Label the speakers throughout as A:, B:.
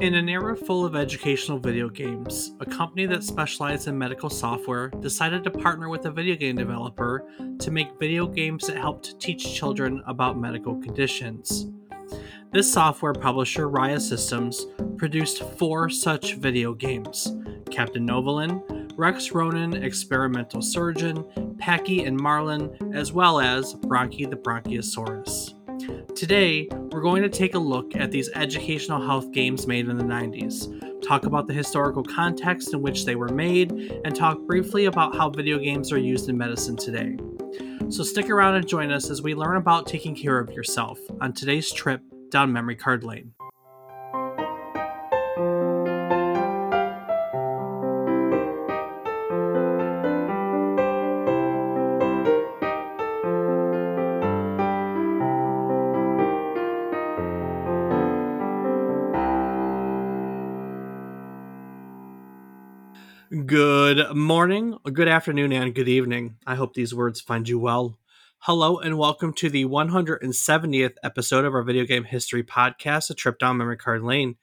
A: In an era full of educational video games, a company that specialized in medical software decided to partner with a video game developer to make video games that helped teach children about medical conditions. This software publisher, Raya Systems, produced four such video games Captain Novolin, Rex Ronan, Experimental Surgeon, Packy and Marlon, as well as Bronkie the Bronchiasaurus. Today, we're going to take a look at these educational health games made in the 90s, talk about the historical context in which they were made, and talk briefly about how video games are used in medicine today. So stick around and join us as we learn about taking care of yourself on today's trip down memory card lane. Good morning, good afternoon, and good evening. I hope these words find you well. Hello, and welcome to the 170th episode of our video game history podcast, A Trip Down Memory Card Lane.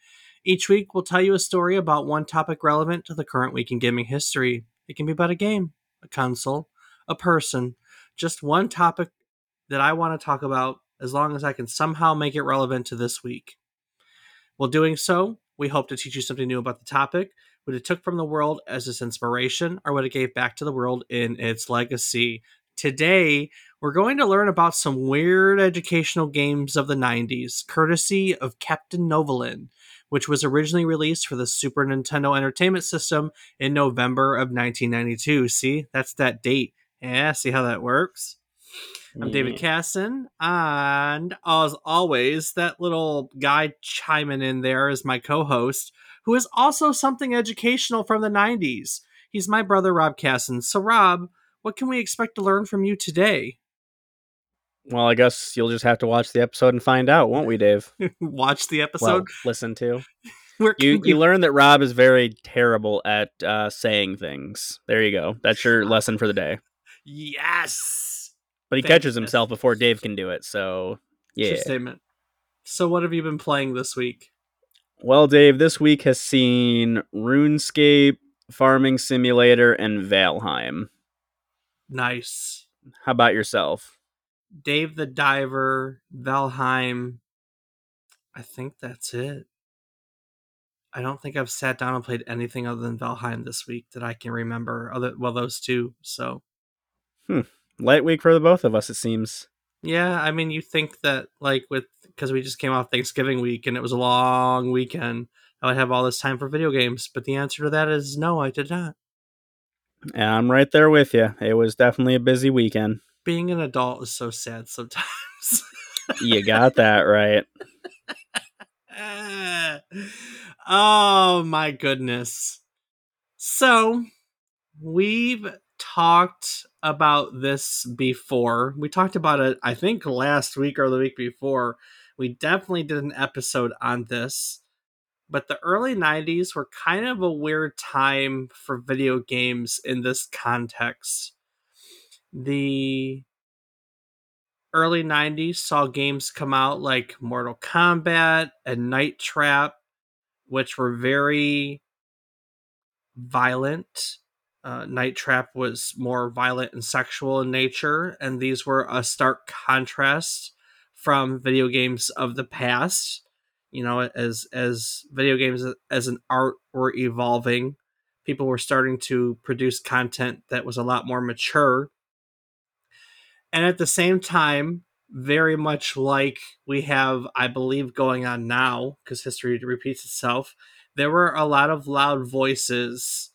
A: Each week, we'll tell you a story about one topic relevant to the current week in gaming history. It can be about a game, a console, a person, just one topic that I want to talk about as long as I can somehow make it relevant to this week. While doing so, we hope to teach you something new about the topic what it took from the world as its inspiration, or what it gave back to the world in its legacy. Today, we're going to learn about some weird educational games of the 90s, courtesy of Captain Novolin, which was originally released for the Super Nintendo Entertainment System in November of 1992. See, that's that date. Yeah, see how that works? I'm David Casson, and as always, that little guy chiming in there is my co host, who is also something educational from the 90s. He's my brother, Rob Casson. So, Rob, what can we expect to learn from you today?
B: Well, I guess you'll just have to watch the episode and find out, won't we, Dave?
A: watch the episode?
B: Well, listen to. you we... you learn that Rob is very terrible at uh, saying things. There you go. That's your lesson for the day.
A: Yes.
B: But he Thank catches himself before Dave can do it. So yeah.
A: Statement. So what have you been playing this week?
B: Well, Dave, this week has seen RuneScape, Farming Simulator, and Valheim.
A: Nice.
B: How about yourself?
A: Dave the Diver, Valheim. I think that's it. I don't think I've sat down and played anything other than Valheim this week that I can remember. Other well, those two. So,
B: hmm. light week for the both of us, it seems.
A: Yeah, I mean, you think that like with because we just came off Thanksgiving week and it was a long weekend, I would have all this time for video games. But the answer to that is no, I did not.
B: I'm right there with you. It was definitely a busy weekend.
A: Being an adult is so sad sometimes.
B: you got that right.
A: oh my goodness. So, we've talked about this before. We talked about it, I think, last week or the week before. We definitely did an episode on this. But the early 90s were kind of a weird time for video games in this context. The early 90s saw games come out like Mortal Kombat and Night Trap, which were very violent uh, Night Trap was more violent and sexual in nature, and these were a stark contrast from video games of the past. You know, as as video games as an art were evolving, people were starting to produce content that was a lot more mature. And at the same time, very much like we have, I believe, going on now, because history repeats itself, there were a lot of loud voices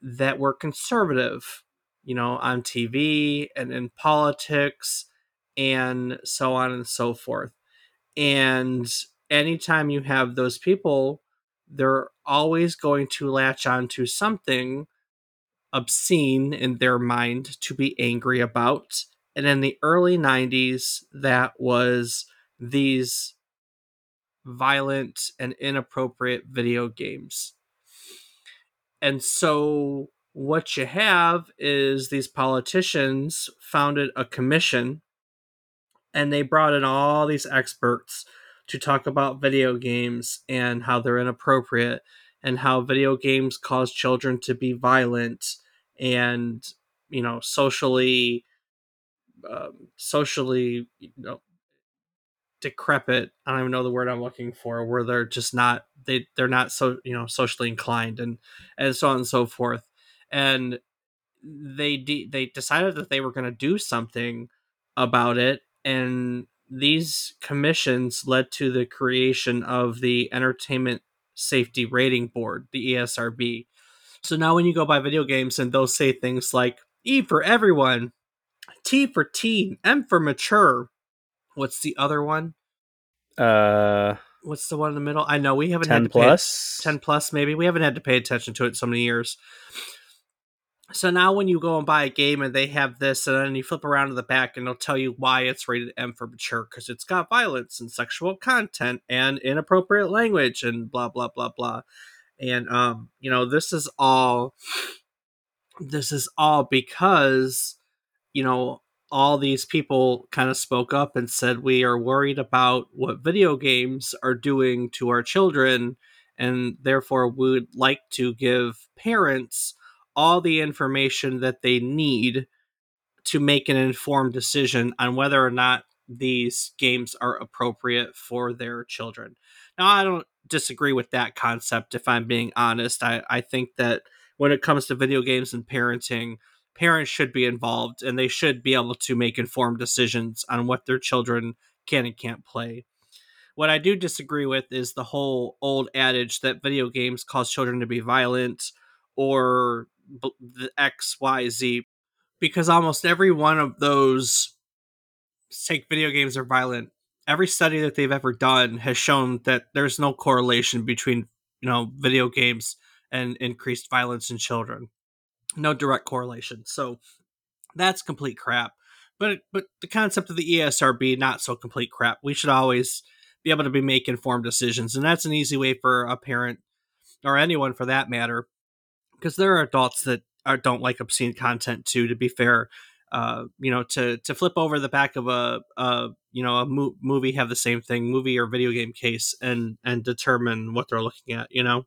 A: that were conservative, you know, on TV and in politics and so on and so forth. And anytime you have those people, they're always going to latch on to something obscene in their mind to be angry about. And in the early 90s, that was these violent and inappropriate video games. And so what you have is these politicians founded a commission and they brought in all these experts to talk about video games and how they're inappropriate and how video games cause children to be violent and you know socially um, socially you know decrepit. I don't even know the word i'm looking for where they're just not they they're not so you know socially inclined and and so on and so forth. And they de- they decided that they were going to do something about it and these commissions led to the creation of the entertainment safety rating board the esrb so now when you go buy video games and they'll say things like e for everyone t for teen m for mature. What's the other one?
B: Uh
A: what's the one in the middle? I know we haven't
B: 10
A: had to
B: plus
A: pay 10 plus maybe. We haven't had to pay attention to it so many years so now when you go and buy a game and they have this and then you flip around to the back and they'll tell you why it's rated m for mature because it's got violence and sexual content and inappropriate language and blah blah blah blah. And um you know this is all this is all because you know all these people kind of spoke up and said we are worried about what video games are doing to our children and therefore would like to give parents all the information that they need to make an informed decision on whether or not these games are appropriate for their children. Now, I don't disagree with that concept, if I'm being honest. I, I think that when it comes to video games and parenting, parents should be involved and they should be able to make informed decisions on what their children can and can't play. What I do disagree with is the whole old adage that video games cause children to be violent or the X, Y, Z, because almost every one of those take video games are violent. Every study that they've ever done has shown that there's no correlation between you know video games and increased violence in children. No direct correlation. So that's complete crap. But but the concept of the ESRB not so complete crap. We should always be able to be make informed decisions, and that's an easy way for a parent or anyone for that matter because there are adults that are, don't like obscene content too. To be fair, uh, you know, to to flip over the back of a, a you know a mo- movie, have the same thing, movie or video game case, and and determine what they're looking at. You know,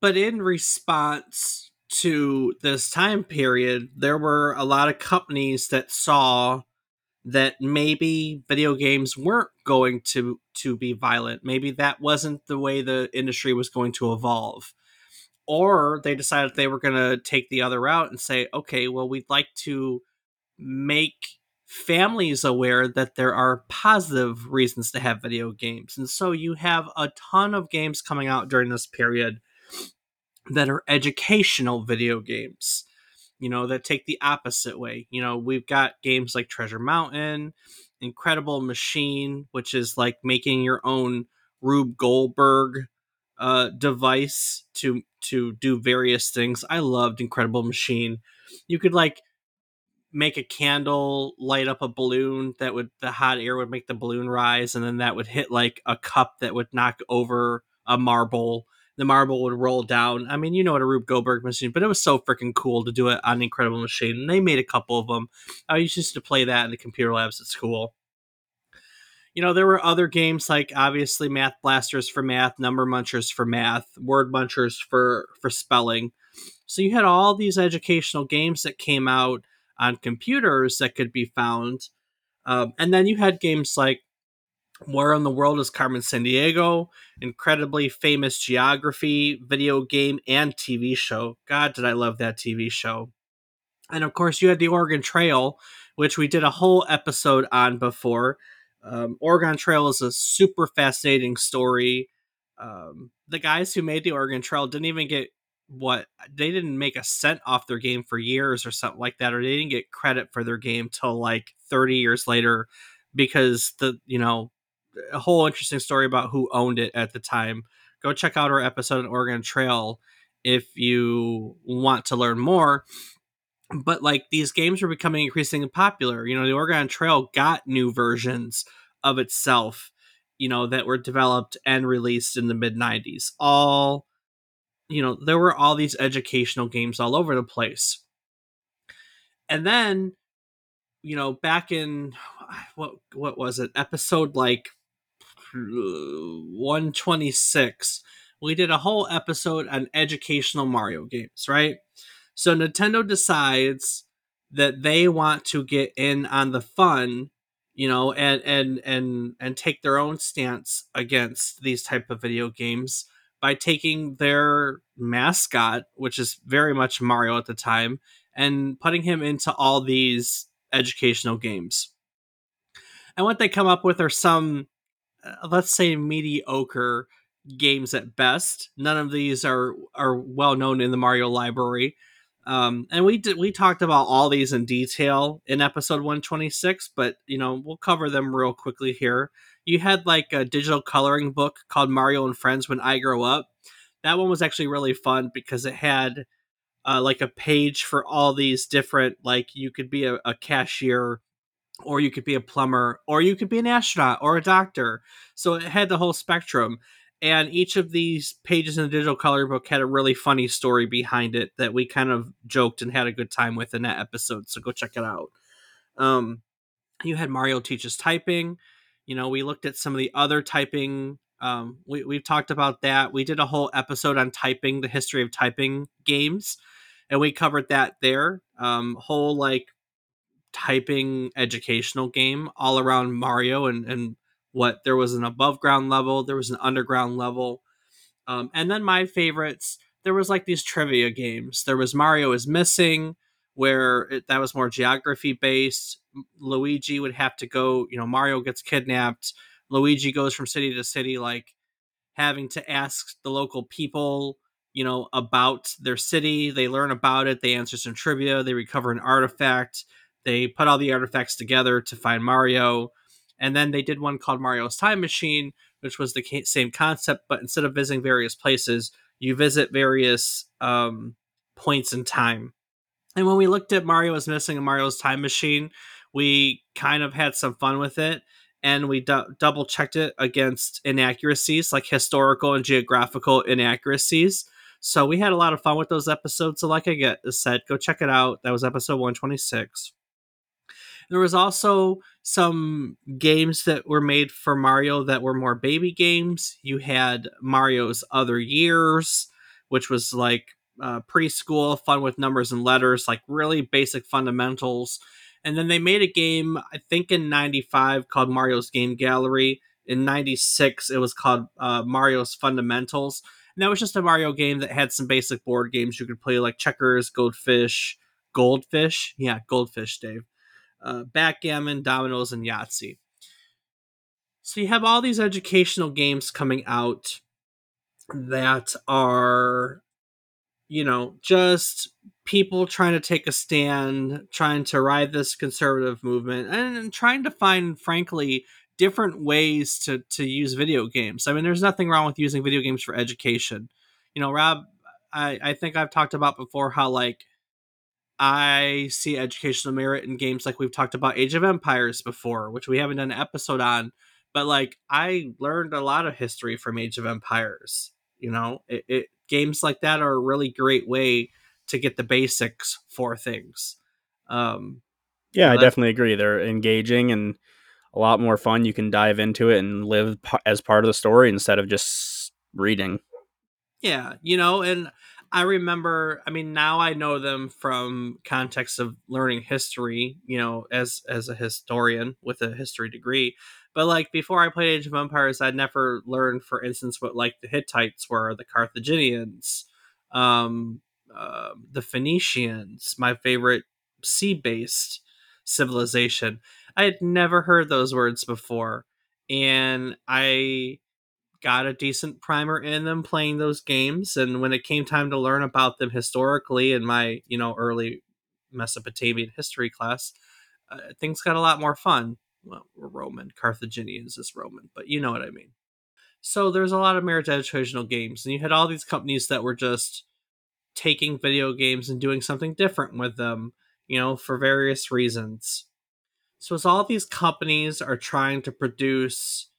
A: but in response to this time period, there were a lot of companies that saw that maybe video games weren't going to to be violent. Maybe that wasn't the way the industry was going to evolve or they decided they were going to take the other route and say, okay, well, we'd like to make families aware that there are positive reasons to have video games. And so you have a ton of games coming out during this period that are educational video games, you know, that take the opposite way. You know, we've got games like Treasure Mountain, Incredible Machine, which is like making your own Rube Goldberg uh, device to to do various things. I loved Incredible Machine. You could like make a candle light up a balloon that would the hot air would make the balloon rise and then that would hit like a cup that would knock over a marble the marble would roll down i mean you know what a rube goldberg machine but it was so freaking cool to do it on incredible machine and they made a couple of them i used to play that in the computer labs at school you know, there were other games like obviously Math Blasters for math, Number Munchers for math, Word Munchers for for spelling. So you had all these educational games that came out on computers that could be found, um, and then you had games like Where in the World is Carmen Sandiego, incredibly famous geography video game and TV show. God, did I love that TV show! And of course, you had the Oregon Trail, which we did a whole episode on before um, Oregon Trail is a super fascinating story. Um, the guys who made the Oregon Trail didn't even get what they didn't make a cent off their game for years or something like that, or they didn't get credit for their game till like 30 years later because the you know a whole interesting story about who owned it at the time. Go check out our episode on Oregon Trail if you want to learn more but like these games were becoming increasingly popular. You know, the Oregon Trail got new versions of itself, you know, that were developed and released in the mid 90s. All, you know, there were all these educational games all over the place. And then, you know, back in what what was it? Episode like 126, we did a whole episode on educational Mario games, right? So Nintendo decides that they want to get in on the fun, you know, and and and and take their own stance against these type of video games by taking their mascot, which is very much Mario at the time, and putting him into all these educational games. And what they come up with are some, uh, let's say, mediocre games at best. None of these are are well known in the Mario library. Um, and we did we talked about all these in detail in episode 126, but you know we'll cover them real quickly here. You had like a digital coloring book called Mario and Friends When I Grow Up. That one was actually really fun because it had uh, like a page for all these different like you could be a, a cashier or you could be a plumber or you could be an astronaut or a doctor. So it had the whole spectrum and each of these pages in the digital coloring book had a really funny story behind it that we kind of joked and had a good time with in that episode so go check it out. Um, you had mario teaches typing. You know we looked at some of the other typing um, we, we've talked about that. We did a whole episode on typing the history of typing games and we covered that there. Um, whole like typing educational game all around mario and, and what there was an above ground level, there was an underground level. Um, and then my favorites, there was like these trivia games. There was Mario is Missing, where it, that was more geography based. Luigi would have to go, you know, Mario gets kidnapped. Luigi goes from city to city, like having to ask the local people, you know, about their city. They learn about it, they answer some trivia, they recover an artifact, they put all the artifacts together to find Mario. And then they did one called Mario's Time Machine, which was the same concept, but instead of visiting various places, you visit various um, points in time. And when we looked at Mario is Missing and Mario's Time Machine, we kind of had some fun with it and we double checked it against inaccuracies like historical and geographical inaccuracies. So we had a lot of fun with those episodes. So, like I get said, go check it out. That was episode 126. There was also some games that were made for Mario that were more baby games. You had Mario's Other Years, which was like uh, preschool, fun with numbers and letters, like really basic fundamentals. And then they made a game, I think in 95, called Mario's Game Gallery. In 96, it was called uh, Mario's Fundamentals. And that was just a Mario game that had some basic board games you could play, like checkers, goldfish, goldfish. Yeah, goldfish, Dave uh, backgammon, dominoes, and Yahtzee. So you have all these educational games coming out that are, you know, just people trying to take a stand, trying to ride this conservative movement, and trying to find, frankly, different ways to to use video games. I mean, there's nothing wrong with using video games for education. You know, Rob, I, I think I've talked about before how like I see educational merit in games like we've talked about Age of Empires before, which we haven't done an episode on. But like I learned a lot of history from Age of Empires. You know, it, it games like that are a really great way to get the basics for things. Um,
B: yeah, I definitely agree. They're engaging and a lot more fun. You can dive into it and live as part of the story instead of just reading.
A: Yeah, you know, and I remember. I mean, now I know them from context of learning history. You know, as as a historian with a history degree. But like before I played Age of Empires, I'd never learned, for instance, what like the Hittites were, the Carthaginians, um, uh, the Phoenicians, my favorite sea based civilization. I had never heard those words before, and I got a decent primer in them playing those games and when it came time to learn about them historically in my you know early mesopotamian history class uh, things got a lot more fun. Well roman. Carthaginians is roman but you know what i mean. So there's a lot of merit educational games and you had all these companies that were just taking video games and doing something different with them you know for various reasons. So as all these companies are trying to produce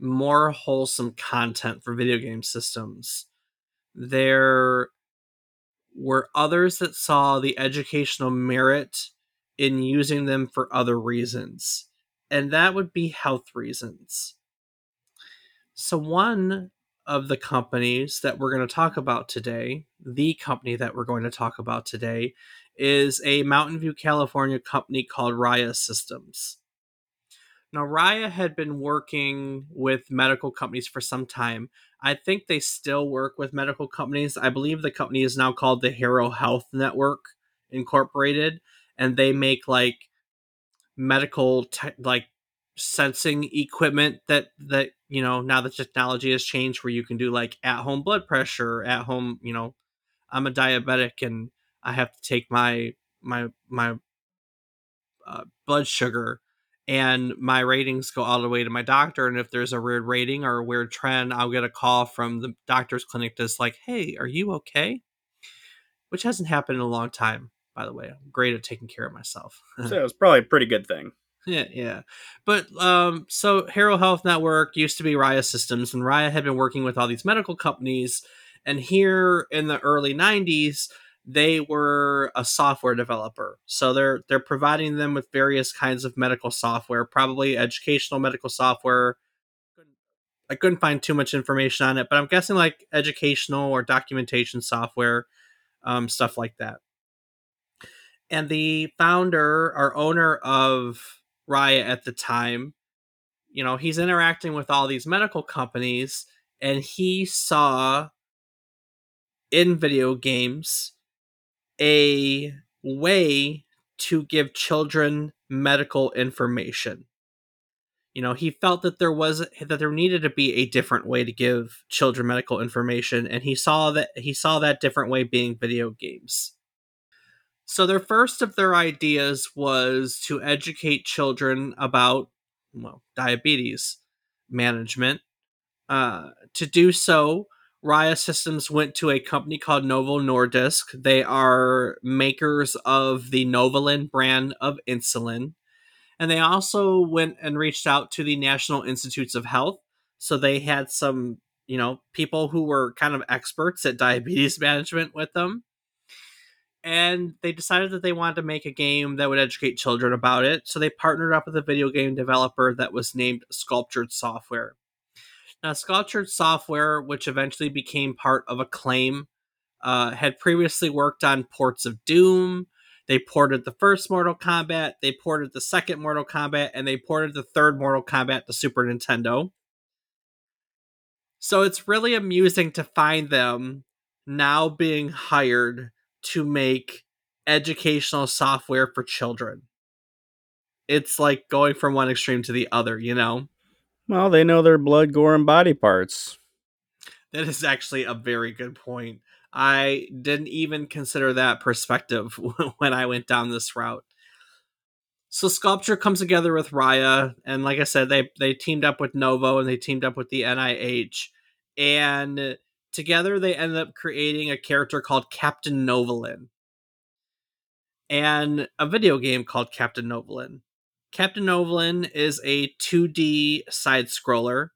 A: more wholesome content for video game systems. There were others that saw the educational merit in using them for other reasons, and that would be health reasons. So, one of the companies that we're going to talk about today, the company that we're going to talk about today, is a Mountain View, California company called Raya Systems. Now, Raya had been working with medical companies for some time. I think they still work with medical companies. I believe the company is now called the Harrow Health Network Incorporated, and they make like medical te- like sensing equipment that that you know now the technology has changed where you can do like at home blood pressure at home you know i'm a diabetic and i have to take my my my uh, blood sugar and my ratings go all the way to my doctor and if there's a weird rating or a weird trend i'll get a call from the doctor's clinic that's like hey are you okay which hasn't happened in a long time by the way i'm great at taking care of myself
B: so it's probably a pretty good thing
A: yeah, yeah. But um, so Harrow Health Network used to be Raya Systems, and Raya had been working with all these medical companies. And here in the early '90s, they were a software developer. So they're they're providing them with various kinds of medical software, probably educational medical software. I couldn't find too much information on it, but I'm guessing like educational or documentation software, um, stuff like that. And the founder or owner of Raya at the time, you know, he's interacting with all these medical companies and he saw in video games a way to give children medical information. You know, he felt that there was that there needed to be a different way to give children medical information and he saw that he saw that different way being video games. So their first of their ideas was to educate children about well diabetes management. Uh, to do so, Raya Systems went to a company called Novo Nordisk. They are makers of the Novolin brand of insulin. And they also went and reached out to the National Institutes of Health. So they had some, you know, people who were kind of experts at diabetes management with them and they decided that they wanted to make a game that would educate children about it. So they partnered up with a video game developer that was named Sculptured Software. Now, Sculptured Software, which eventually became part of Acclaim, uh, had previously worked on ports of Doom. They ported the first Mortal Kombat, they ported the second Mortal Kombat, and they ported the third Mortal Kombat to Super Nintendo. So it's really amusing to find them now being hired to make educational software for children. It's like going from one extreme to the other, you know?
B: Well, they know their blood, gore, and body parts.
A: That is actually a very good point. I didn't even consider that perspective when I went down this route. So Sculpture comes together with Raya, and like I said, they they teamed up with Novo and they teamed up with the NIH, and together they ended up creating a character called Captain Novolin and a video game called Captain Novolin. Captain Novolin is a 2D side scroller.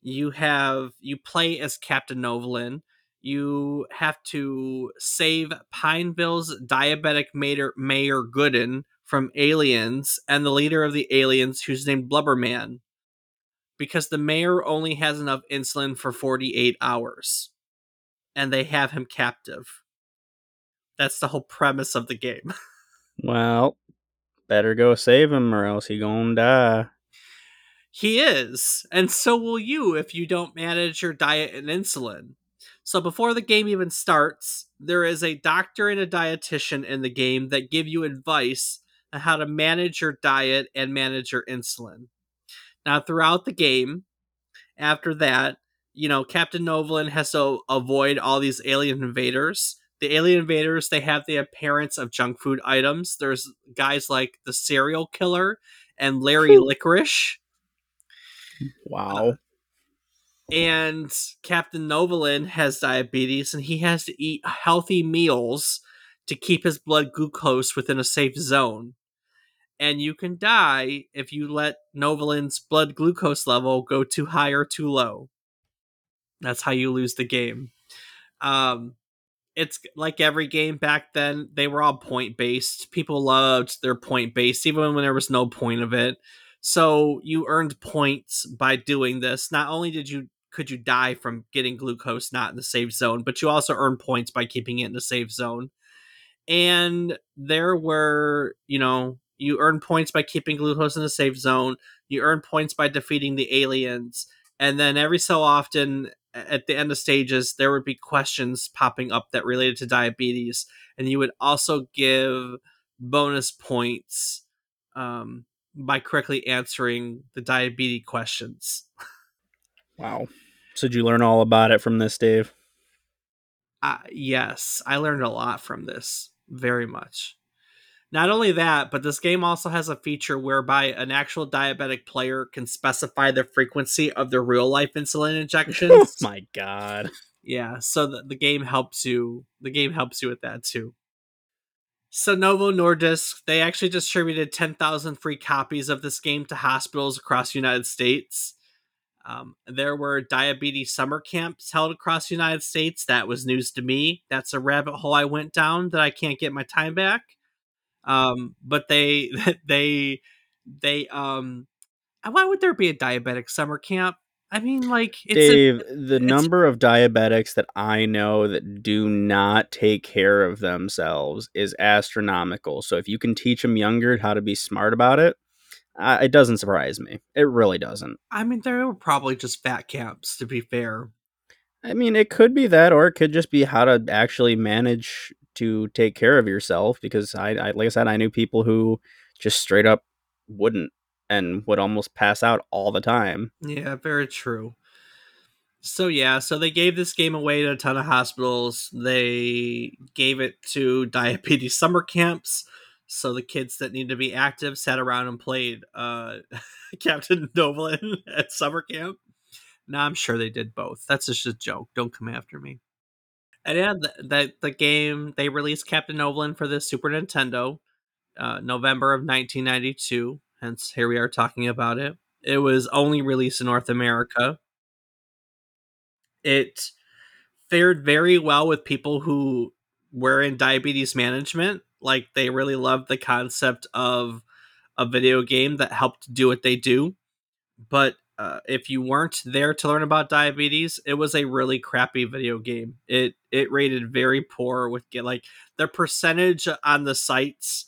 A: You have you play as Captain Novolin. You have to save Pineville's diabetic mayor, Mayor Gooden from aliens and the leader of the aliens who's named Blubberman because the mayor only has enough insulin for 48 hours and they have him captive. That's the whole premise of the game.
B: Well, better go save him or else he gonna die.
A: He is, and so will you if you don't manage your diet and insulin. So before the game even starts, there is a doctor and a dietitian in the game that give you advice on how to manage your diet and manage your insulin. Now, throughout the game, after that, you know, Captain Novolin has to avoid all these alien invaders. The alien invaders, they have the appearance of junk food items. There's guys like the cereal killer and Larry Licorice.
B: Wow. Uh,
A: and Captain Novolin has diabetes and he has to eat healthy meals to keep his blood glucose within a safe zone. And you can die if you let Novolin's blood glucose level go too high or too low. That's how you lose the game. Um, it's like every game back then, they were all point based. People loved their point based, even when there was no point of it. So you earned points by doing this. Not only did you could you die from getting glucose not in the safe zone, but you also earn points by keeping it in the safe zone. And there were, you know, you earn points by keeping glucose in the safe zone. You earn points by defeating the aliens. And then every so often, at the end of stages, there would be questions popping up that related to diabetes. And you would also give bonus points um, by correctly answering the diabetes questions.
B: Wow. So did you learn all about it from this, Dave?
A: Uh, yes, I learned a lot from this. Very much. Not only that, but this game also has a feature whereby an actual diabetic player can specify the frequency of their real life insulin injections.
B: oh my god.
A: Yeah, so the, the game helps you. The game helps you with that too. So Novo Nordisk, they actually distributed 10,000 free copies of this game to hospitals across the United States. Um, there were diabetes summer camps held across the United States. That was news to me. That's a rabbit hole I went down that I can't get my time back. Um, but they they they um why would there be a diabetic summer camp? I mean, like
B: it's Dave, a, the number of diabetics that I know that do not take care of themselves is astronomical. So if you can teach them younger how to be smart about it, uh, it doesn't surprise me. It really doesn't.
A: I mean, there were probably just fat camps, to be fair.
B: I mean, it could be that, or it could just be how to actually manage to take care of yourself. Because I, I like I said, I knew people who just straight up wouldn't and would almost pass out all the time.
A: Yeah, very true. So yeah, so they gave this game away to a ton of hospitals. They gave it to diabetes summer camps. So the kids that need to be active sat around and played uh, Captain Novolin at summer camp. Now I'm sure they did both. That's just a joke. Don't come after me. And yeah, the, the, game they released Captain Novolin for the Super Nintendo, uh, November of 1992. Hence, here we are talking about it. It was only released in North America. It fared very well with people who were in diabetes management. Like they really loved the concept of a video game that helped do what they do. But uh, if you weren't there to learn about diabetes, it was a really crappy video game. It it rated very poor with like the percentage on the sites.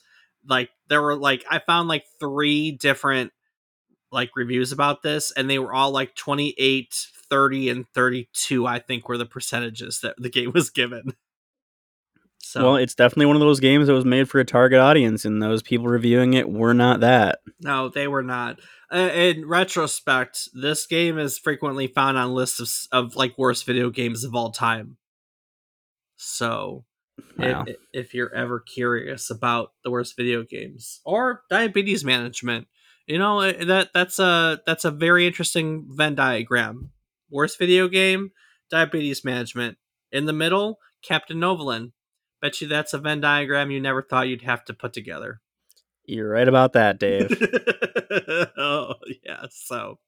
A: Like there were like I found like three different like reviews about this, and they were all like 28, 30, and 32. I think were the percentages that the game was given.
B: So, well, it's definitely one of those games that was made for a target audience, and those people reviewing it were not that.
A: No, they were not. Uh, in retrospect, this game is frequently found on lists of, of like worst video games of all time. So, wow. if, if you're ever curious about the worst video games or diabetes management, you know eh, that that's a that's a very interesting Venn diagram. Worst video game, diabetes management. In the middle, Captain Novolin Bet you that's a Venn diagram you never thought you'd have to put together.
B: You're right about that, Dave.
A: oh, yeah. So,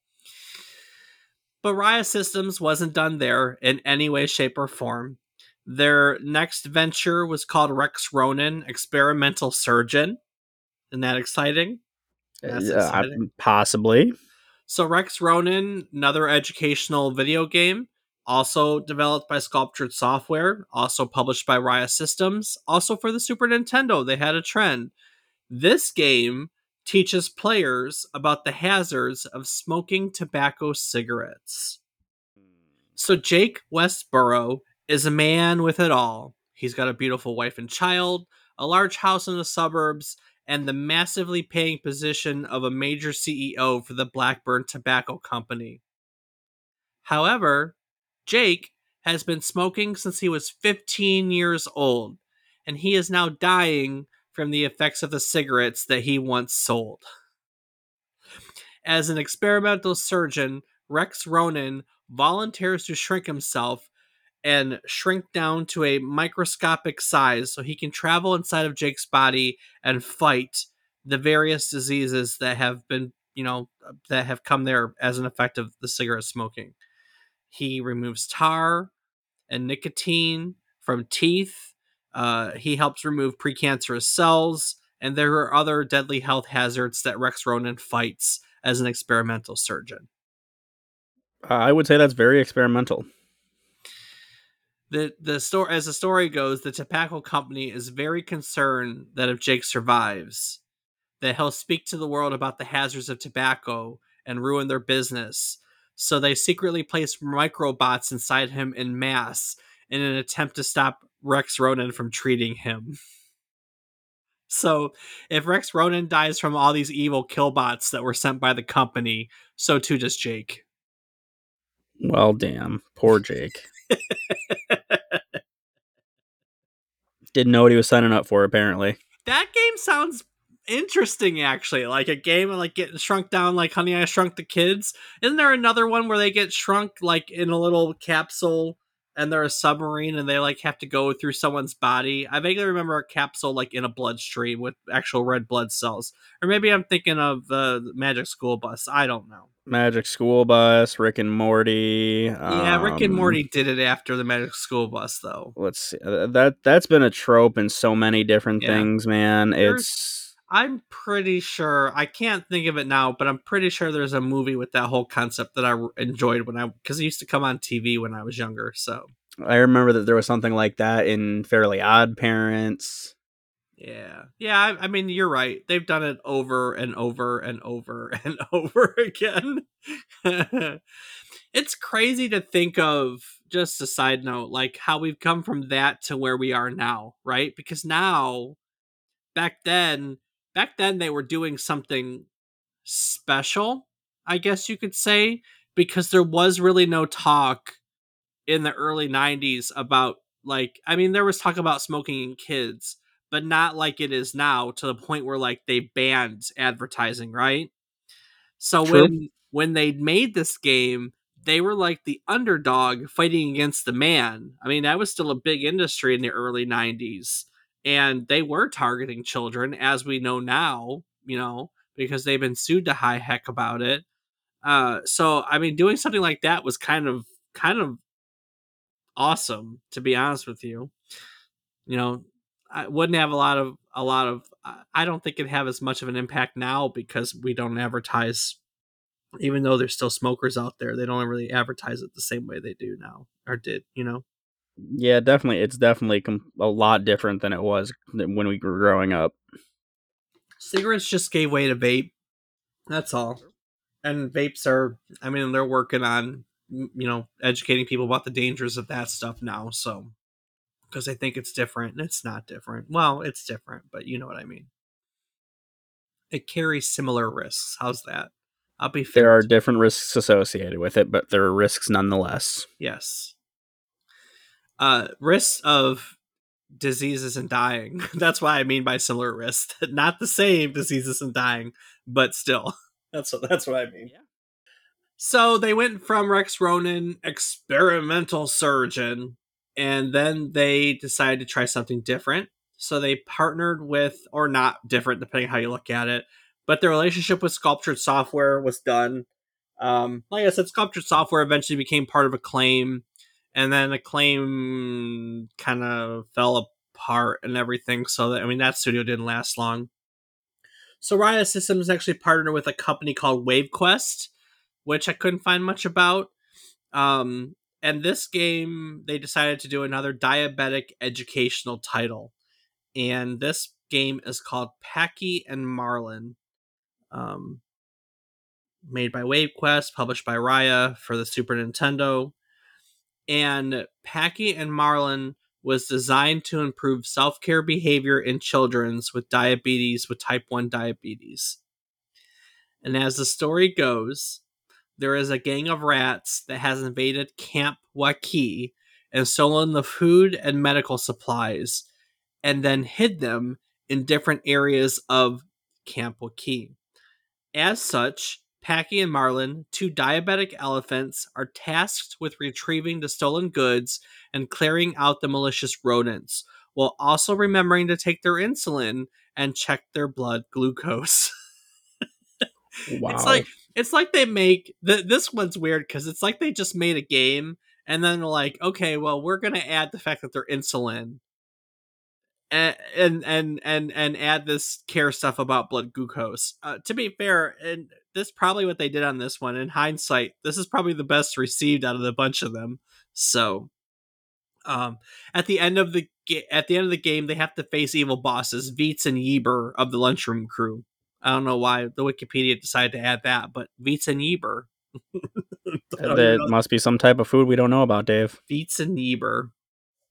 A: but Raya Systems wasn't done there in any way, shape, or form. Their next venture was called Rex Ronan Experimental Surgeon. Isn't that exciting?
B: Uh, that's yeah, exciting. possibly.
A: So, Rex Ronan, another educational video game, also developed by Sculptured Software, also published by Raya Systems, also for the Super Nintendo. They had a trend. This game teaches players about the hazards of smoking tobacco cigarettes. So Jake Westboro is a man with it all. He's got a beautiful wife and child, a large house in the suburbs, and the massively paying position of a major CEO for the Blackburn Tobacco Company. However, Jake has been smoking since he was 15 years old, and he is now dying from the effects of the cigarettes that he once sold. As an experimental surgeon, Rex Ronan volunteers to shrink himself and shrink down to a microscopic size so he can travel inside of Jake's body and fight the various diseases that have been, you know, that have come there as an effect of the cigarette smoking. He removes tar and nicotine from teeth. Uh, he helps remove precancerous cells, and there are other deadly health hazards that Rex Ronan fights as an experimental surgeon.
B: Uh, I would say that's very experimental.
A: The the story as the story goes, the tobacco company is very concerned that if Jake survives, that he'll speak to the world about the hazards of tobacco and ruin their business. So they secretly place microbots inside him in mass in an attempt to stop Rex Ronan from treating him. So if Rex Ronan dies from all these evil killbots that were sent by the company, so too does Jake.
B: Well, damn. Poor Jake. Didn't know what he was signing up for, apparently.
A: That game sounds interesting actually like a game of like getting shrunk down like honey i shrunk the kids isn't there another one where they get shrunk like in a little capsule and they're a submarine and they like have to go through someone's body i vaguely remember a capsule like in a bloodstream with actual red blood cells or maybe i'm thinking of the magic school bus i don't know
B: Magic School Bus, Rick and Morty.
A: yeah rick and
B: um,
A: morty did it after the magic school bus though
B: Let's see. uh, That that's been a trope in so many different
A: Yeah.
B: things, man.
A: There's-
B: It's
A: I'm pretty sure I can't think of it now, but I'm pretty sure there's a movie with that whole concept that I enjoyed when I because it used to come on TV when I was younger. So
B: I remember that there was something like that in Fairly Odd Parents.
A: yeah, yeah. I, I mean, you're right. They've done it over and over and over and over again. it's crazy to think of. Just a side note, like how we've come from that to where we are now, right? Because now, back then, back then they were doing something special, I guess you could say, because there was really no talk in the early 90s about like I mean there was talk about smoking in kids, but not like it is now to the point where like they banned advertising, right? So
B: True.
A: when when they made this game, they were like the underdog fighting against the man. I mean, that was still a big industry in the early 90s and they were targeting children as we know now, you know, because they've been sued to high heck about it. Uh, so I mean, doing something like that was kind of kind of awesome, to be honest with you. You know, I wouldn't have a lot of a lot of. I- don't think it'd have as much of an impact now because we don't advertise. Even though there's still smokers out there, they don't really advertise it the same way they do now or did. You know.
B: Yeah, definitely. It's definitely com- a lot different than it was when we were growing up.
A: cigarettes just gave way to vape. That's all. And vapes are, I mean, they're working on, you know, educating people about the dangers of that stuff now. So, because I think it's different, and it's not different. Well, it's different, but you know what I mean. It carries similar risks. How's that? I'll be fair.
B: There are different risks associated with it, but there are risks nonetheless.
A: Yes. Uh, risks of diseases and dying. That's why I mean by similar risks. Not the same diseases and dying, but still. That's what that's what I mean.
B: Yeah.
A: So they went from Rex Ronan, experimental surgeon, and then they decided to try something different. So they partnered with, or not different, depending how you look at it. But the relationship with Sculptured Software was done. Um, like I said, Sculptured Software eventually became part of Acclaim, and then Acclaim kind of fell apart and everything. So that I mean, that studio didn't last long. So Raya Systems actually partnered with a company called WaveQuest, which I couldn't find much about. Um, and this game, they decided to do another diabetic educational title, and this game is called Packy and Marlon. Um, made by WaveQuest, published by Raya for the Super Nintendo. And Packy and Marlon was designed to improve self care behavior in children's with diabetes, with type 1 diabetes. And as the story goes, there is a gang of rats that has invaded Camp Waukee and stolen the food and medical supplies and then hid them in different areas of Camp Waukee. As such, Packy and Marlon, two diabetic elephants, are tasked with retrieving the stolen goods and clearing out the malicious rodents, while also remembering to take their insulin and check their blood glucose.
B: Wow.
A: It's like it's like they make th- this one's weird because it's like they just made a game and then they're like, okay, well, we're gonna add the fact that they're insulin, and and and and, add this care stuff about blood glucose. Uh, to be fair, and this probably what they did on this one. In hindsight, this is probably the best received out of the bunch of them. So, um, at the end of the ga- at the end of the game, they have to face evil bosses, Veets and Yeber of the Lunchroom Crew. I don't know why the Wikipedia decided to add that, but Veets and Yeber.
B: That must be some type of food we don't know about, Dave.
A: Veets and Yeber.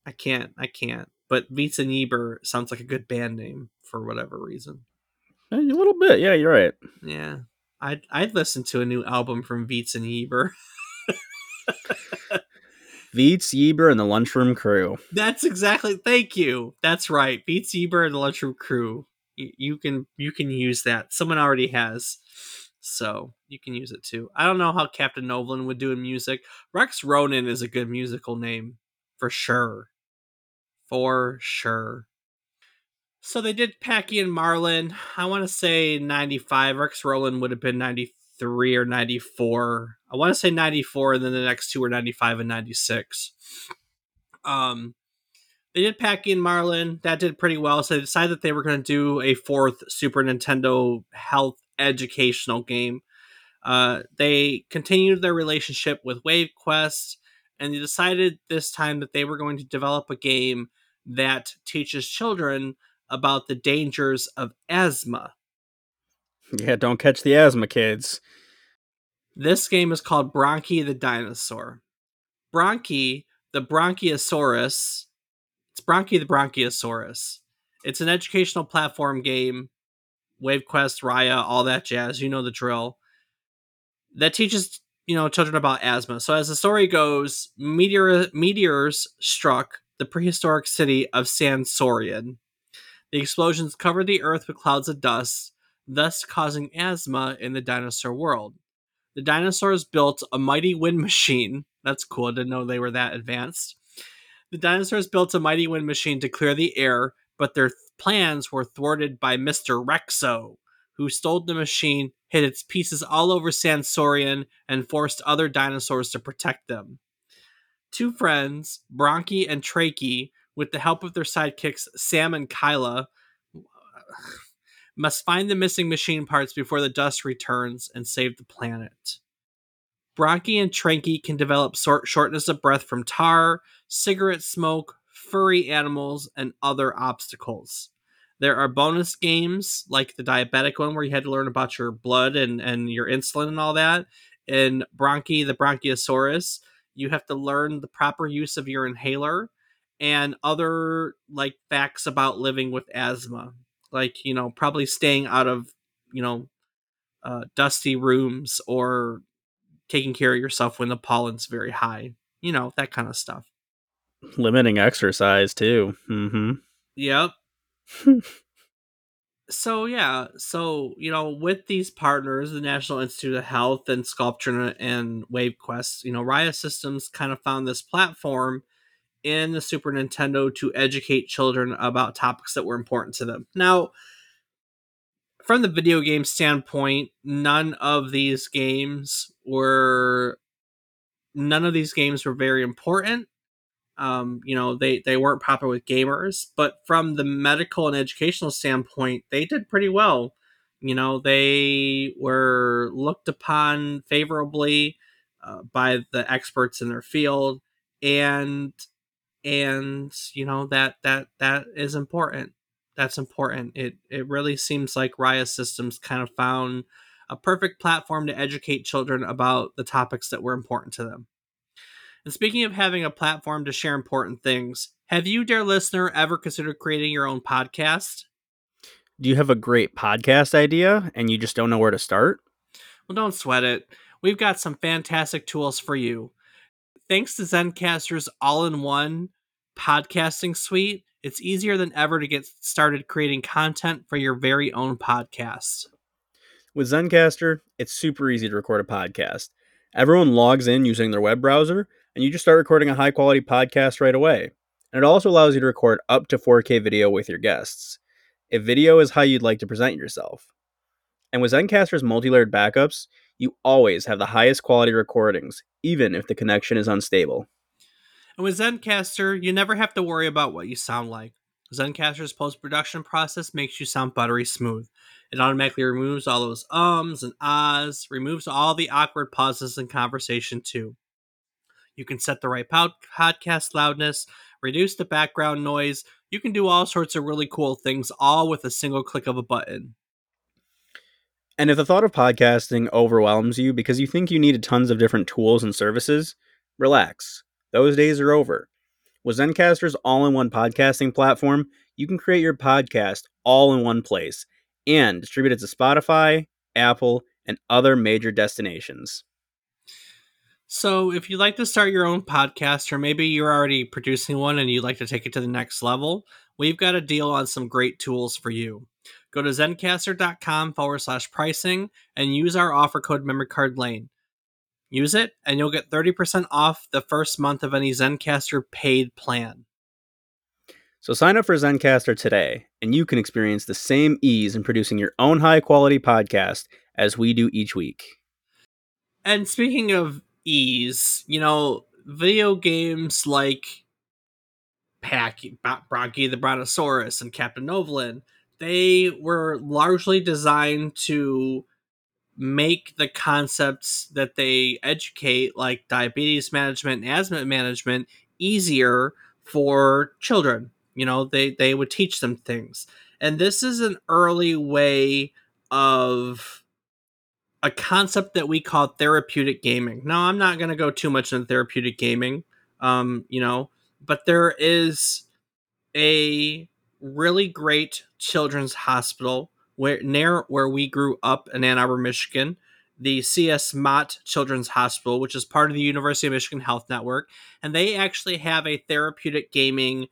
A: I can't. I can't. But Veets and Yeber sounds like a good band name for whatever reason.
B: A little bit, yeah, you're right.
A: Yeah. I'd I'd listen to a new album from Veets and Yeber.
B: Veets, Yeber, and the Lunchroom Crew.
A: That's exactly. Thank you. That's right. Beats Eber and the Lunchroom Crew. You, you can you can use that. Someone already has, so you can use it too. I don't know how Captain Nolan would do in music. Rex Ronan is a good musical name for sure, for sure. So they did Packy and Marlon. I want to say ninety five. Rex Roland would have been ninety three or ninety four. I want to say ninety four, and then the next two were ninety five and ninety six. Um, they did Packy and Marlon. That did pretty well. So they decided that they were going to do a fourth Super Nintendo health educational game. Uh, they continued their relationship with WaveQuest, and they decided this time that they were going to develop a game that teaches children about the dangers of asthma.
B: Yeah, don't catch the asthma, kids.
A: This game is called Bronkie the Dinosaur. Bronkie, the Bronchiasaurus, it's Bronkie the Bronchiasaurus. It's an educational platform game, WaveQuest, Raya, all that jazz. You know the drill. That teaches you know children about asthma. So as the story goes, meteor meteors struck the prehistoric city of Sansorian. The explosions covered the earth with clouds of dust, thus causing asthma in the dinosaur world. The dinosaurs built a mighty wind machine. That's cool. I didn't know they were that advanced. The dinosaurs built a mighty wind machine to clear the air, but their th- plans were thwarted by Mr. Rexo, who stole the machine, hid its pieces all over Sansorian, and forced other dinosaurs to protect them. Two friends, Bronkie and Trakie, with the help of their sidekicks Sam and Kyla, must find the missing machine parts before the dust returns and save the planet. Bronkie and Tranky can develop sort- shortness of breath from tar, cigarette smoke, furry animals, and other obstacles. There are bonus games like the diabetic one where you had to learn about your blood and, and your insulin and all that. In Bronkie, the Bronchiasaurus, you have to learn the proper use of your inhaler and other like facts about living with asthma like you know probably staying out of you know uh, dusty rooms or taking care of yourself when the pollen's very high you know that kind of stuff
B: Limiting exercise too. Mm-hmm.
A: yep so yeah so you know with these partners the national institute of health and sculpture and wavequest you know raya systems kind of found this platform in the super nintendo to educate children about topics that were important to them. Now from the video game standpoint none of these games were none of these games were very important um, you know they they weren't popular with gamers but from the medical and educational standpoint they did pretty well. You know they were looked upon favorably uh, by the experts in their field and and you know that that that is important. That's important. It it really seems like raya systems kind of found a perfect platform to educate children about the topics that were important to them and speaking of having a platform to share important things, have you, dear listener, ever considered creating your own podcast?
B: Do you have a great podcast idea and you just don't know where to start?
A: Well, don't sweat it. We've got some fantastic tools for you. Thanks to Zencastr's all in one podcasting suite, it's easier than ever to get started creating content for your very own podcast.
B: With Zencastr, it's super easy to record a podcast. Everyone logs in using their web browser, and you just start recording a high quality podcast right away. And it also allows you to record up to 4K video with your guests. If video is how you'd like to present yourself. And with Zencastr's multi layered backups, you always have the highest quality recordings, even if the connection is unstable.
A: And with Zencastr, you never have to worry about what you sound like. Zencastr's post production process makes you sound buttery smooth. It automatically removes all those ums and ahs, removes all the awkward pauses in conversation, too. You can set the right pod- podcast loudness, reduce the background noise. You can do all sorts of really cool things, all with a single click of a button.
B: And if the thought of podcasting overwhelms you because you think you needed tons of different tools and services, relax. Those days are over. With Zencastr's all in one podcasting platform, you can create your podcast all in one place and distribute it to Spotify, Apple, and other major destinations.
A: So, if you'd like to start your own podcast, or maybe you're already producing one and you'd like to take it to the next level, we've got a deal on some great tools for you. Go to zencastr.com forward slash pricing and use our offer code memory card lane. Use it, and you'll get 30% off the first month of any Zencastr paid plan.
B: So sign up for Zencastr today, and you can experience the same ease in producing your own high quality podcast as we do each week.
A: And speaking of ease, you know, video games like Packy, Bronkie the Brontosaurus and Captain Novolin, they were largely designed to make the concepts that they educate, like diabetes management and asthma management, easier for children. You know, they, they would teach them things. And this is an early way of a concept that we call therapeutic gaming. Now, I'm not going to go too much into therapeutic gaming, um, you know, but there is a really great children's hospital where near where we grew up in Ann Arbor, Michigan, the CS Mott Children's Hospital, which is part of the University of Michigan Health Network, and they actually have a therapeutic gaming.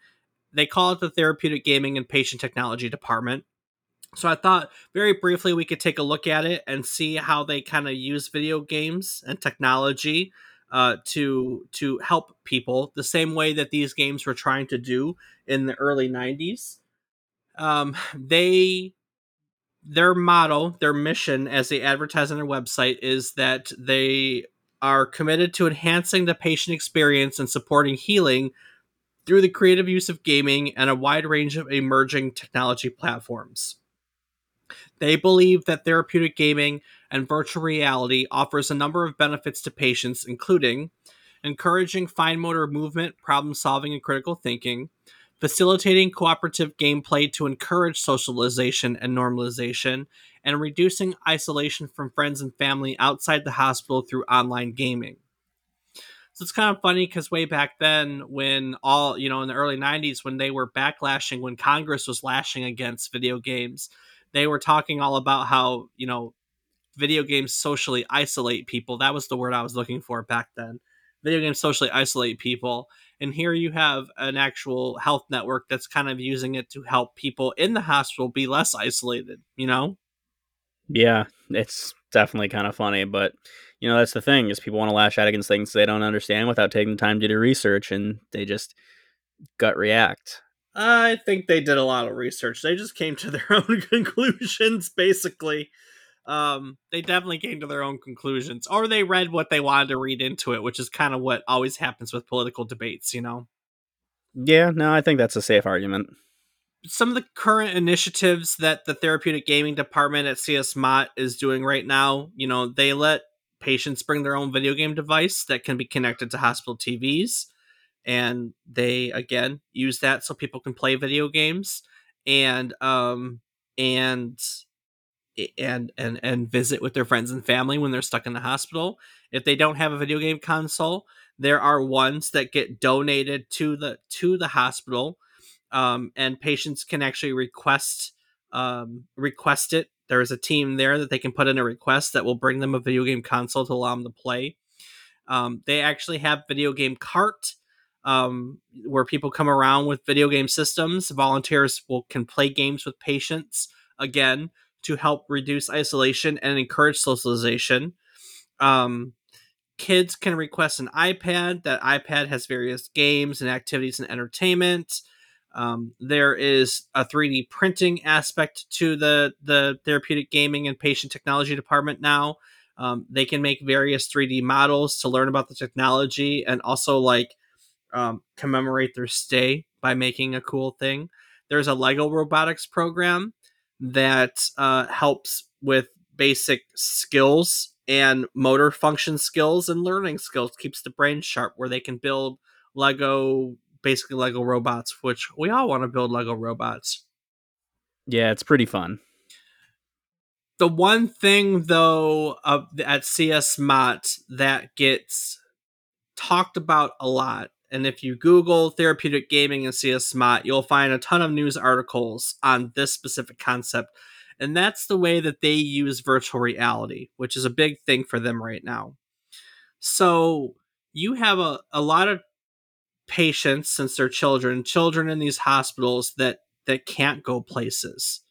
A: They call it the therapeutic gaming and patient technology department. So I thought very briefly we could take a look at it and see how they kind of use video games and technology uh, to to help people the same way that these games were trying to do in the early 90s. Um, they their motto, their mission as they advertise on their website is that they are committed to enhancing the patient experience and supporting healing through the creative use of gaming and a wide range of emerging technology platforms. They believe that therapeutic gaming and virtual reality offers a number of benefits to patients, including encouraging fine motor movement, problem solving, and critical thinking, facilitating cooperative gameplay to encourage socialization and normalization, and reducing isolation from friends and family outside the hospital through online gaming. So it's kind of funny because way back then, when all, you know, in the early 90s, when they were backlashing, when Congress was lashing against video games, they were talking all about how, you know, video games socially isolate people. That was the word I was looking for back then. Video games socially isolate people and here you have an actual health network that's kind of using it to help people in the hospital be less isolated, you know?
B: Yeah, it's definitely kind of funny, but you know, that's the thing is people want to lash out against things they don't understand without taking the time to do research and they just gut react.
A: I think they did a lot of research. They just came to their own conclusions basically um, they definitely came to their own conclusions, or they read what they wanted to read into it, which is kind of what always happens with political debates, you know?
B: Yeah, no, I think that's a safe argument.
A: Some of the current initiatives that the therapeutic gaming department at CS Mott is doing right now, you know, they let patients bring their own video game device that can be connected to hospital TVs. And they, again, use that so people can play video games. And, um, and and and and visit with their friends and family when they're stuck in the hospital. If they don't have a video game console, there are ones that get donated to the to the hospital, um, and patients can actually request um, request it. There is a team there that they can put in a request that will bring them a video game console to allow them to play. Um, they actually have video game cart um, where people come around with video game systems. Volunteers will can play games with patients again to help reduce isolation and encourage socialization. Um, kids can request an iPad. That iPad has various games and activities and entertainment. Um, there is a 3D printing aspect to the the therapeutic gaming and patient technology department now. Um, they can make various 3D models to learn about the technology and also like um, commemorate their stay by making a cool thing. there's a Lego robotics program that uh, helps with basic skills and motor function skills and learning skills, keeps the brain sharp, where they can build Lego, basically Lego robots, which we all want to build Lego robots.
B: Yeah, it's pretty fun.
A: The one thing though uh, at CS Mott that gets talked about a lot, and if you Google therapeutic gaming and CS Mott, you'll find a ton of news articles on this specific concept, and that's the way that they use virtual reality, which is a big thing for them right now. So you have a, a lot of patients since they're children, children in these hospitals that that can't go places.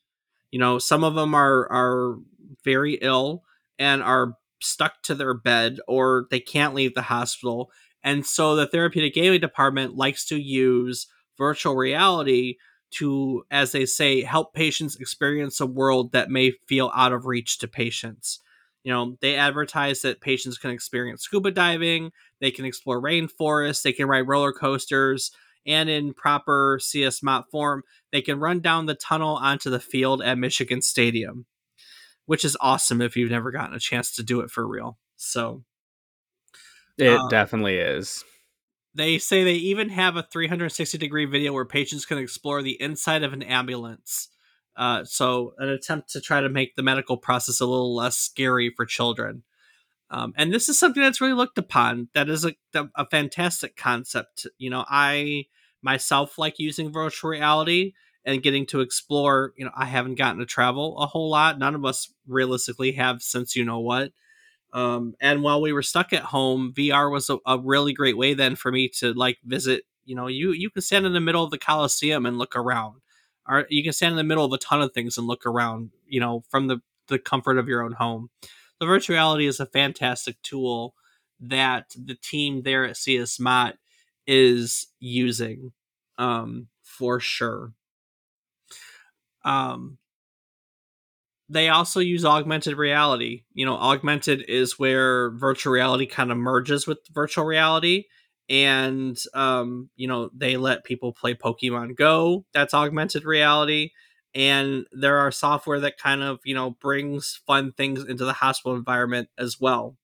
A: You know, some of them are are very ill and are stuck to their bed or they can't leave the hospital. And so the therapeutic gaming department likes to use virtual reality to, as they say, help patients experience a world that may feel out of reach to patients. You know, they advertise that patients can experience scuba diving, they can explore rainforests, they can ride roller coasters, and in proper CS Mott form, they can run down the tunnel onto the field at Michigan Stadium, which is awesome if you've never gotten a chance to do it for real. So
B: it uh, definitely is.
A: They say they even have a 360 degree video where patients can explore the inside of an ambulance. Uh, so, an attempt to try to make the medical process a little less scary for children. Um, and this is something that's really looked upon. That is a, a fantastic concept. You know, I myself like using virtual reality and getting to explore. You know, I haven't gotten to travel a whole lot. None of us realistically have since you know what. Um, and while we were stuck at home, VR was a, a really great way then for me to like visit. You know, you you can stand in the middle of the Coliseum and look around or you can stand in the middle of a ton of things and look around, you know, from the, the comfort of your own home. The virtual reality is a fantastic tool that the team there at CS Mott is using um, for sure. Um, they also use augmented reality. You know, augmented is where virtual reality kind of merges with virtual reality and um, you know they let people play Pokemon Go. That's augmented reality, and there are software that kind of you know brings fun things into the hospital environment as well.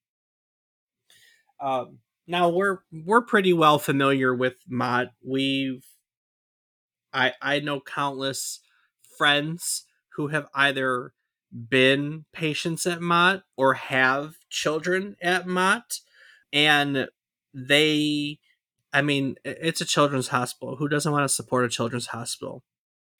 A: Um, now we're we're pretty well familiar with Mott. We've I I know countless friends who have either been patients at Mott or have children at Mott and they I mean, it's a children's hospital. Who doesn't want to support a children's hospital?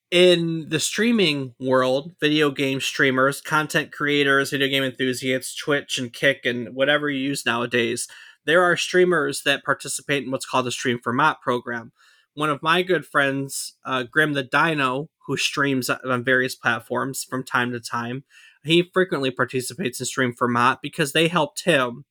A: In the streaming world, video game streamers, content creators, video game enthusiasts, Twitch and Kick and whatever you use nowadays, there are streamers that participate in what's called the Stream for Mott program. One of my good friends, uh, Grim the Dino, who streams on various platforms from time to time, he frequently participates in Stream for Mott because they helped him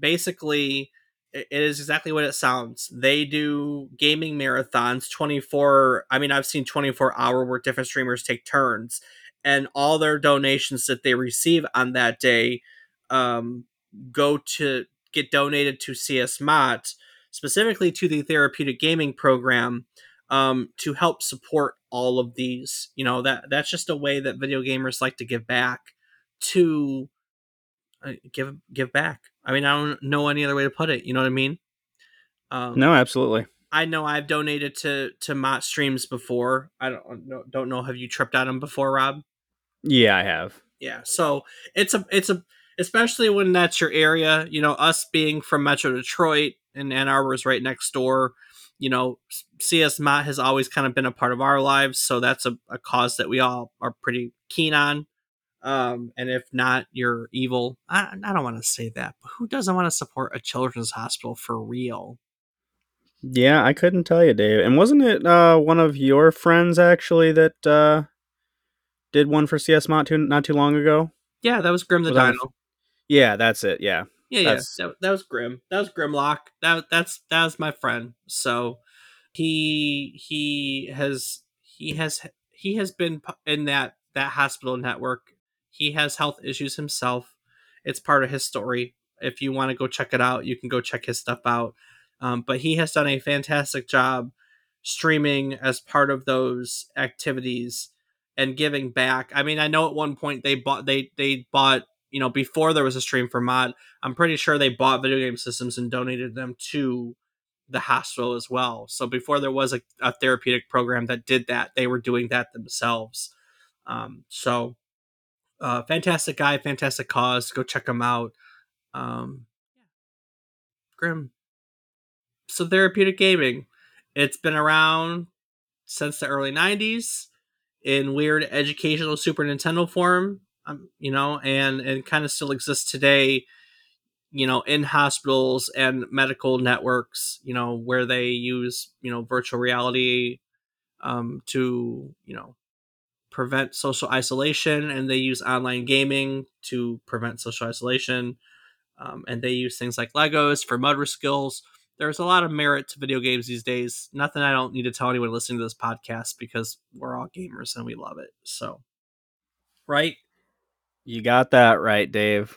A: basically it is exactly what it sounds. They do gaming marathons 24 I mean I've seen 24 hour where different streamers take turns and all their donations that they receive on that day um, go to get donated to CS Mott specifically to the therapeutic gaming program um, to help support all of these. You know that that's just a way that video gamers like to give back to uh, give give back. I mean, I don't know any other way to put it. You know what I mean?
B: Um, no, absolutely.
A: I know I've donated to to Mott streams before. I don't know, don't know. Have you tripped on them before, Rob?
B: Yeah, I have.
A: Yeah, so it's a it's a especially when that's your area. You know, us being from Metro Detroit and Ann Arbor is right next door. You know, CS Mott has always kind of been a part of our lives, so that's a, a cause that we all are pretty keen on. Um, and if not, you're evil. I, I don't want to say that, but who doesn't want to support a children's hospital for real?
B: Yeah, I couldn't tell you, Dave. And wasn't it uh, one of your friends actually that uh, did one for CS Mott too, not too long ago?
A: Yeah, that was Grim the was Dino. That...
B: Yeah, that's it. Yeah,
A: yeah, that's... yeah. That, that, was Grim. That was Grimlock. That that's that was my friend. So he he has he has he has been in that that hospital network he has health issues himself. It's part of his story. If you want to go check it out, you can go check his stuff out. Um, but he has done a fantastic job streaming as part of those activities and giving back. I mean, I know at one point they bought they they bought you know before there was a stream for Mott. I'm pretty sure they bought video game systems and donated them to the hospital as well. So before there was a, a therapeutic program that did that, they were doing that themselves. Um, so uh, fantastic guy, fantastic cause. Go check him out. Um, Grim. So therapeutic gaming, it's been around since the early '90s in weird educational Super Nintendo form, um, you know, and and kind of still exists today, you know, in hospitals and medical networks, you know, where they use you know virtual reality um, to you know prevent social isolation, and they use online gaming to prevent social isolation, um, and they use things like Legos for motor skills there's a lot of merit to video games these days. Nothing I don't need to tell anyone listening to this podcast because we're all gamers and we love it. So, right?
B: You got that right, Dave.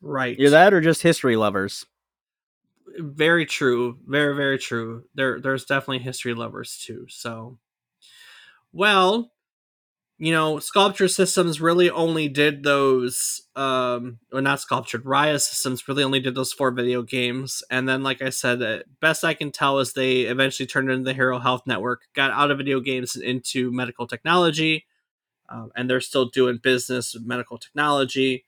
A: Right.
B: You're that or just history lovers?
A: Very true. Very very true. There there's definitely history lovers too. So, well, you know, sculpture systems really only did those um or not sculptured raya systems really only did those four video games and then like i said best i can tell is they eventually turned into the hero health network got out of video games and into medical technology um, and they're still doing business medical technology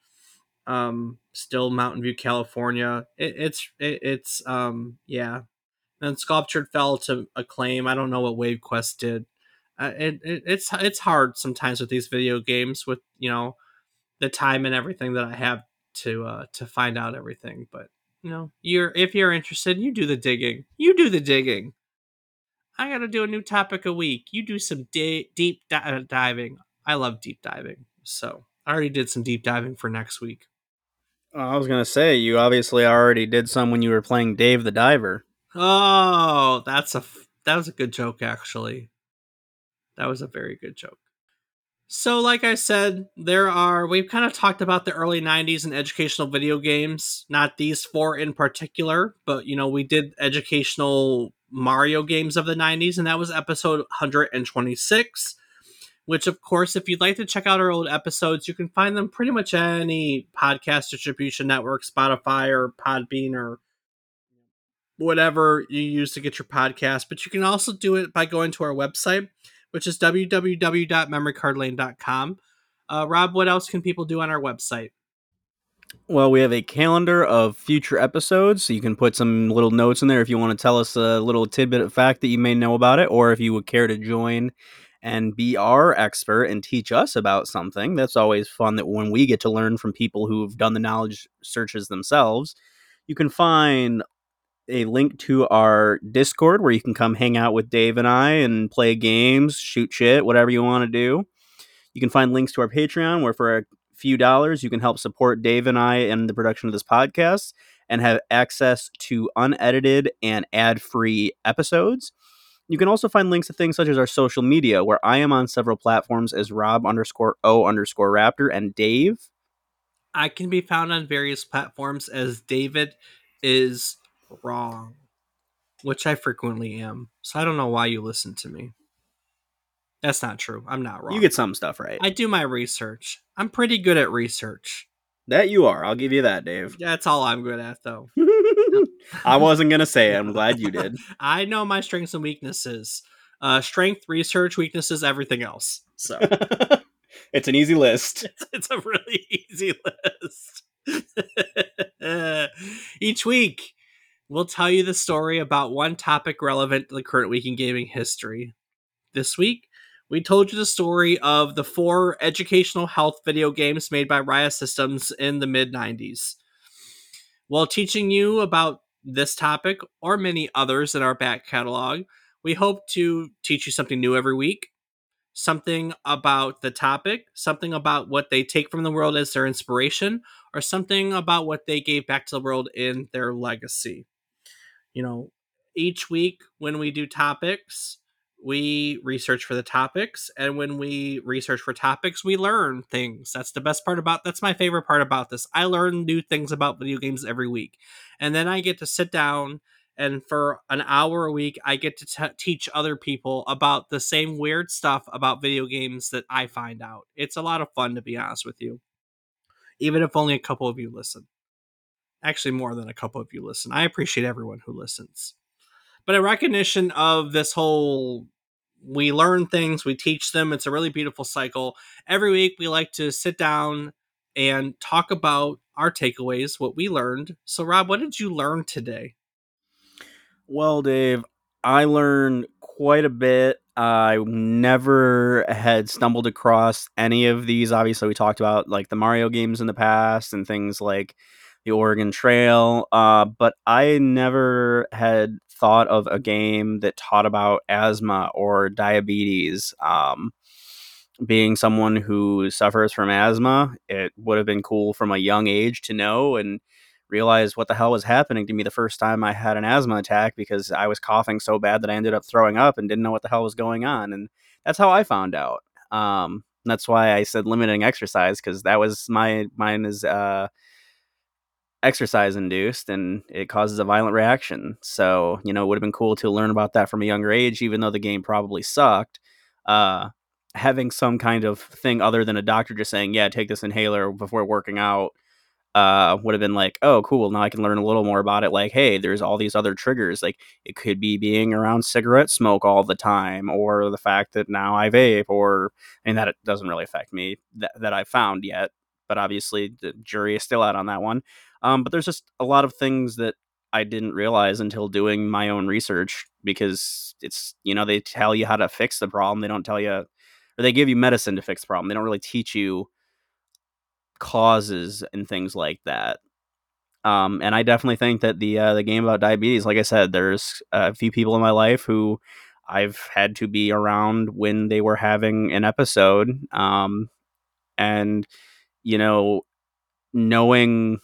A: um still mountain view california it, it's it, it's um yeah and sculptured fell to acclaim i don't know what wave quest did uh, it, it, it's it's hard sometimes with these video games with you know the time and everything that I have to uh, to find out everything. But you know, you're if you're interested, you do the digging. You do the digging. I got to do a new topic a week. You do some di- deep di- diving. I love deep diving, so I already did some deep diving for next week.
B: Oh, I was gonna say you obviously already did some when you were playing Dave the Diver.
A: Oh, that's a that was a good joke actually. That was a very good joke. So, like I said, there are, we've kind of talked about the early 90s and educational video games, not these four in particular, but, you know, we did educational Mario games of the 90s, and that was episode 126. Which, of course, if you'd like to check out our old episodes, you can find them pretty much any podcast distribution network, Spotify or Podbean or whatever you use to get your podcast. But you can also do it by going to our website, which is www.memorycardlane.com. Uh, Rob, what else can people do on our website?
B: Well, we have a calendar of future episodes, so you can put some little notes in there if you want to tell us a little tidbit of fact that you may know about it, or if you would care to join and be our expert and teach us about something. That's always fun that when we get to learn from people who've done the knowledge searches themselves. You can find a link to our Discord where you can come hang out with Dave and I and play games, shoot shit, whatever you want to do. You can find links to our Patreon where for a few dollars you can help support Dave and I in the production of this podcast and have access to unedited and ad-free episodes. You can also find links to things such as our social media, where I am on several platforms as Rob underscore O underscore Raptor and Dave.
A: I can be found on various platforms as David is wrong, which I frequently am. So I don't know why you listen to me. That's not true. I'm not wrong.
B: You get some stuff right.
A: I do my research. I'm pretty good at research.
B: That you are. I'll give you that, Dave.
A: That's all I'm good at, though.
B: I wasn't gonna say it. I'm glad you did.
A: I know my strengths and weaknesses. Uh, strength, research, weaknesses, everything else. So
B: it's an easy list.
A: It's, it's a really easy list. Each week, we'll tell you the story about one topic relevant to the current week in gaming history. This week, we told you the story of the four educational health video games made by Raya Systems in the mid 90s. While teaching you about this topic or many others in our back catalog, we hope to teach you something new every week, something about the topic, something about what they take from the world as their inspiration, or something about what they gave back to the world in their legacy. You know, each week when we do topics, we research for the topics and when we research for topics we learn things. That's the best part about that's my favorite part about this. I learn new things about video games every week and then i get to sit down and for an hour a week i get to t- teach other people about the same weird stuff about video games that i find out. It's a lot of fun to be honest with you. Even if only a couple of you listen. Actually more than a couple of you listen. I appreciate everyone who listens. But in recognition of this whole we learn things we teach them it's a really beautiful cycle every week we like to sit down and talk about our takeaways what we learned so rob what did you learn today
B: Well, Dave, I learned quite a bit. I never had stumbled across any of these. Obviously, we talked about like the Mario games in the past and things like the Oregon Trail, uh, but I never had thought of a game that taught about asthma or diabetes. Um, being someone who suffers from asthma, it would have been cool from a young age to know and realize what the hell was happening to me the first time I had an asthma attack because I was coughing so bad that I ended up throwing up and didn't know what the hell was going on. And that's how I found out. Um, that's why I said limiting exercise because that was my mine is uh, exercise induced and it causes a violent reaction. So you know it would have been cool to learn about that from a younger age, even though the game probably sucked. Uh, having some kind of thing other than a doctor just saying, "Yeah, take this inhaler before working out." uh, would have been like, oh, cool. Now I can learn a little more about it. Like, hey, there's all these other triggers. Like, it could be being around cigarette smoke all the time, or the fact that now I vape, or and that it doesn't really affect me that, that I found yet. But obviously, the jury is still out on that one. Um, but there's just a lot of things that I didn't realize until doing my own research because it's you know they tell you how to fix the problem. They don't tell you, or they give you medicine to fix the problem. They don't really teach you causes and things like that. Um, and I definitely think that the uh, the game about diabetes, like I said, there's a few people in my life who I've had to be around when they were having an episode, um, and you know, knowing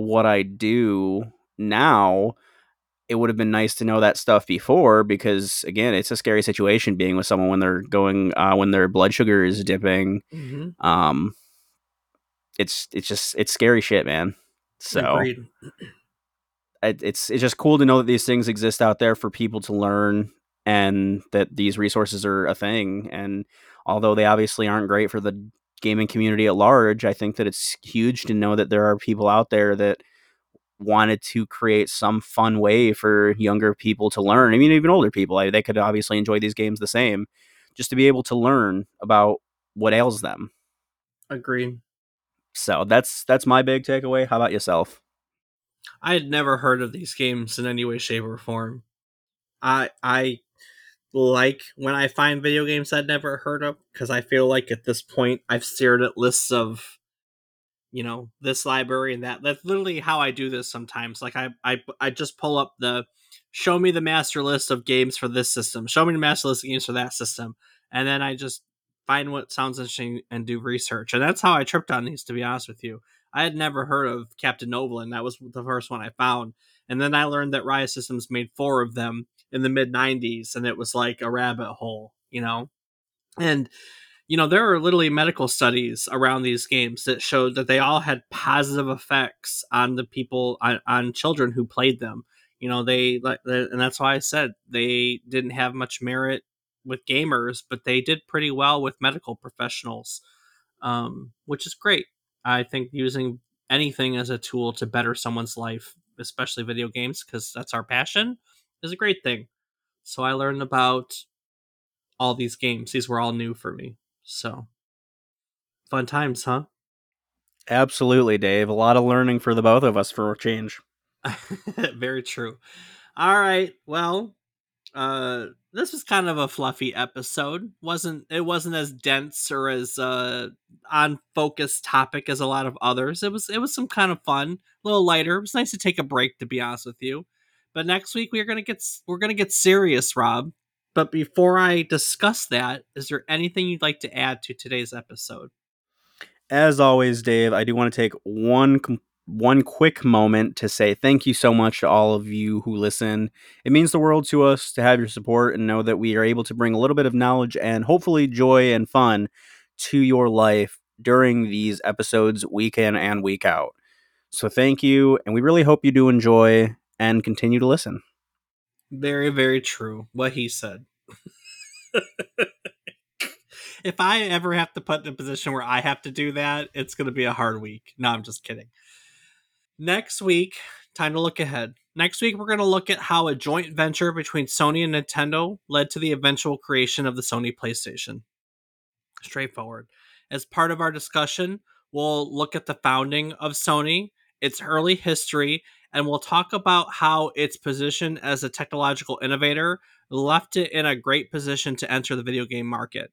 B: what I do now, it would have been nice to know that stuff before because again, it's a scary situation being with someone when they're going uh, when their blood sugar is dipping.
A: mm-hmm.
B: Um, it's it's just it's scary shit, man. So it, it's it's just cool to know that these things exist out there for people to learn and that these resources are a thing. And although they obviously aren't great for the gaming community at large, I think that it's huge to know that there are people out there that wanted to create some fun way for younger people to learn. I mean, even older people, I, they could obviously enjoy these games the same, just to be able to learn about what ails them.
A: Agreed.
B: So that's that's my big takeaway. How about yourself?
A: I had never heard of these games in any way, shape, or form. I I like when I find video games I'd never heard of because I feel like at this point I've stared at lists of, you know, this library and that. That's literally how I do this sometimes. Like I I I just pull up the show me the master list of games for this system, show me the master list of games for that system, and then I just find what sounds interesting and do research. And that's how I tripped on these, to be honest with you. I had never heard of Captain Novolin. That was the first one I found. And then I learned that Raya Systems made four of them in the mid 90s, and it was like a rabbit hole, you know? And, you know, there are literally medical studies around these games that showed that they all had positive effects on the people, on, on children who played them. You know, they, and that's why I said they didn't have much merit with gamers, but they did pretty well with medical professionals, um, which is great. I think using anything as a tool to better someone's life, especially video games, because that's our passion, is a great thing. So I learned about all these games. These were all new for me. So fun times, huh?
B: Absolutely, Dave. A lot of learning for the both of us for a change.
A: Very true. All right. Well, uh this was kind of a fluffy episode wasn't it wasn't as dense or as uh on focus topic as a lot of others it was it was some kind of fun a little lighter it was nice to take a break to be honest with you but next week we're gonna get we're gonna get serious rob but before i discuss that is there anything you'd like to add to today's episode
B: as always dave i do want to take one one quick moment to say thank you so much to all of you who listen. It means the world to us to have your support and know that we are able to bring a little bit of knowledge and hopefully joy and fun to your life during these episodes week in and week out. So thank you, and we really hope you do enjoy and continue to listen.
A: Very, very true. What he said. if I ever have to put in a position where I have to do that, it's going to be a hard week. No, I'm just kidding. Next week, time to look ahead. Next week, we're going to look at how a joint venture between Sony and Nintendo led to the eventual creation of the Sony PlayStation. Straightforward. As part of our discussion, we'll look at the founding of Sony, its early history, and we'll talk about how its position as a technological innovator left it in a great position to enter the video game market.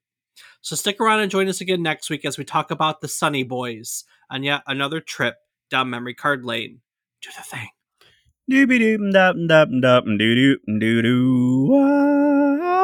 A: So stick around and join us again next week as we talk about the Sunny Boys on yet another trip down memory card lane. Do the thing.
B: Doobie doop dop dop dop doo doo doo doo.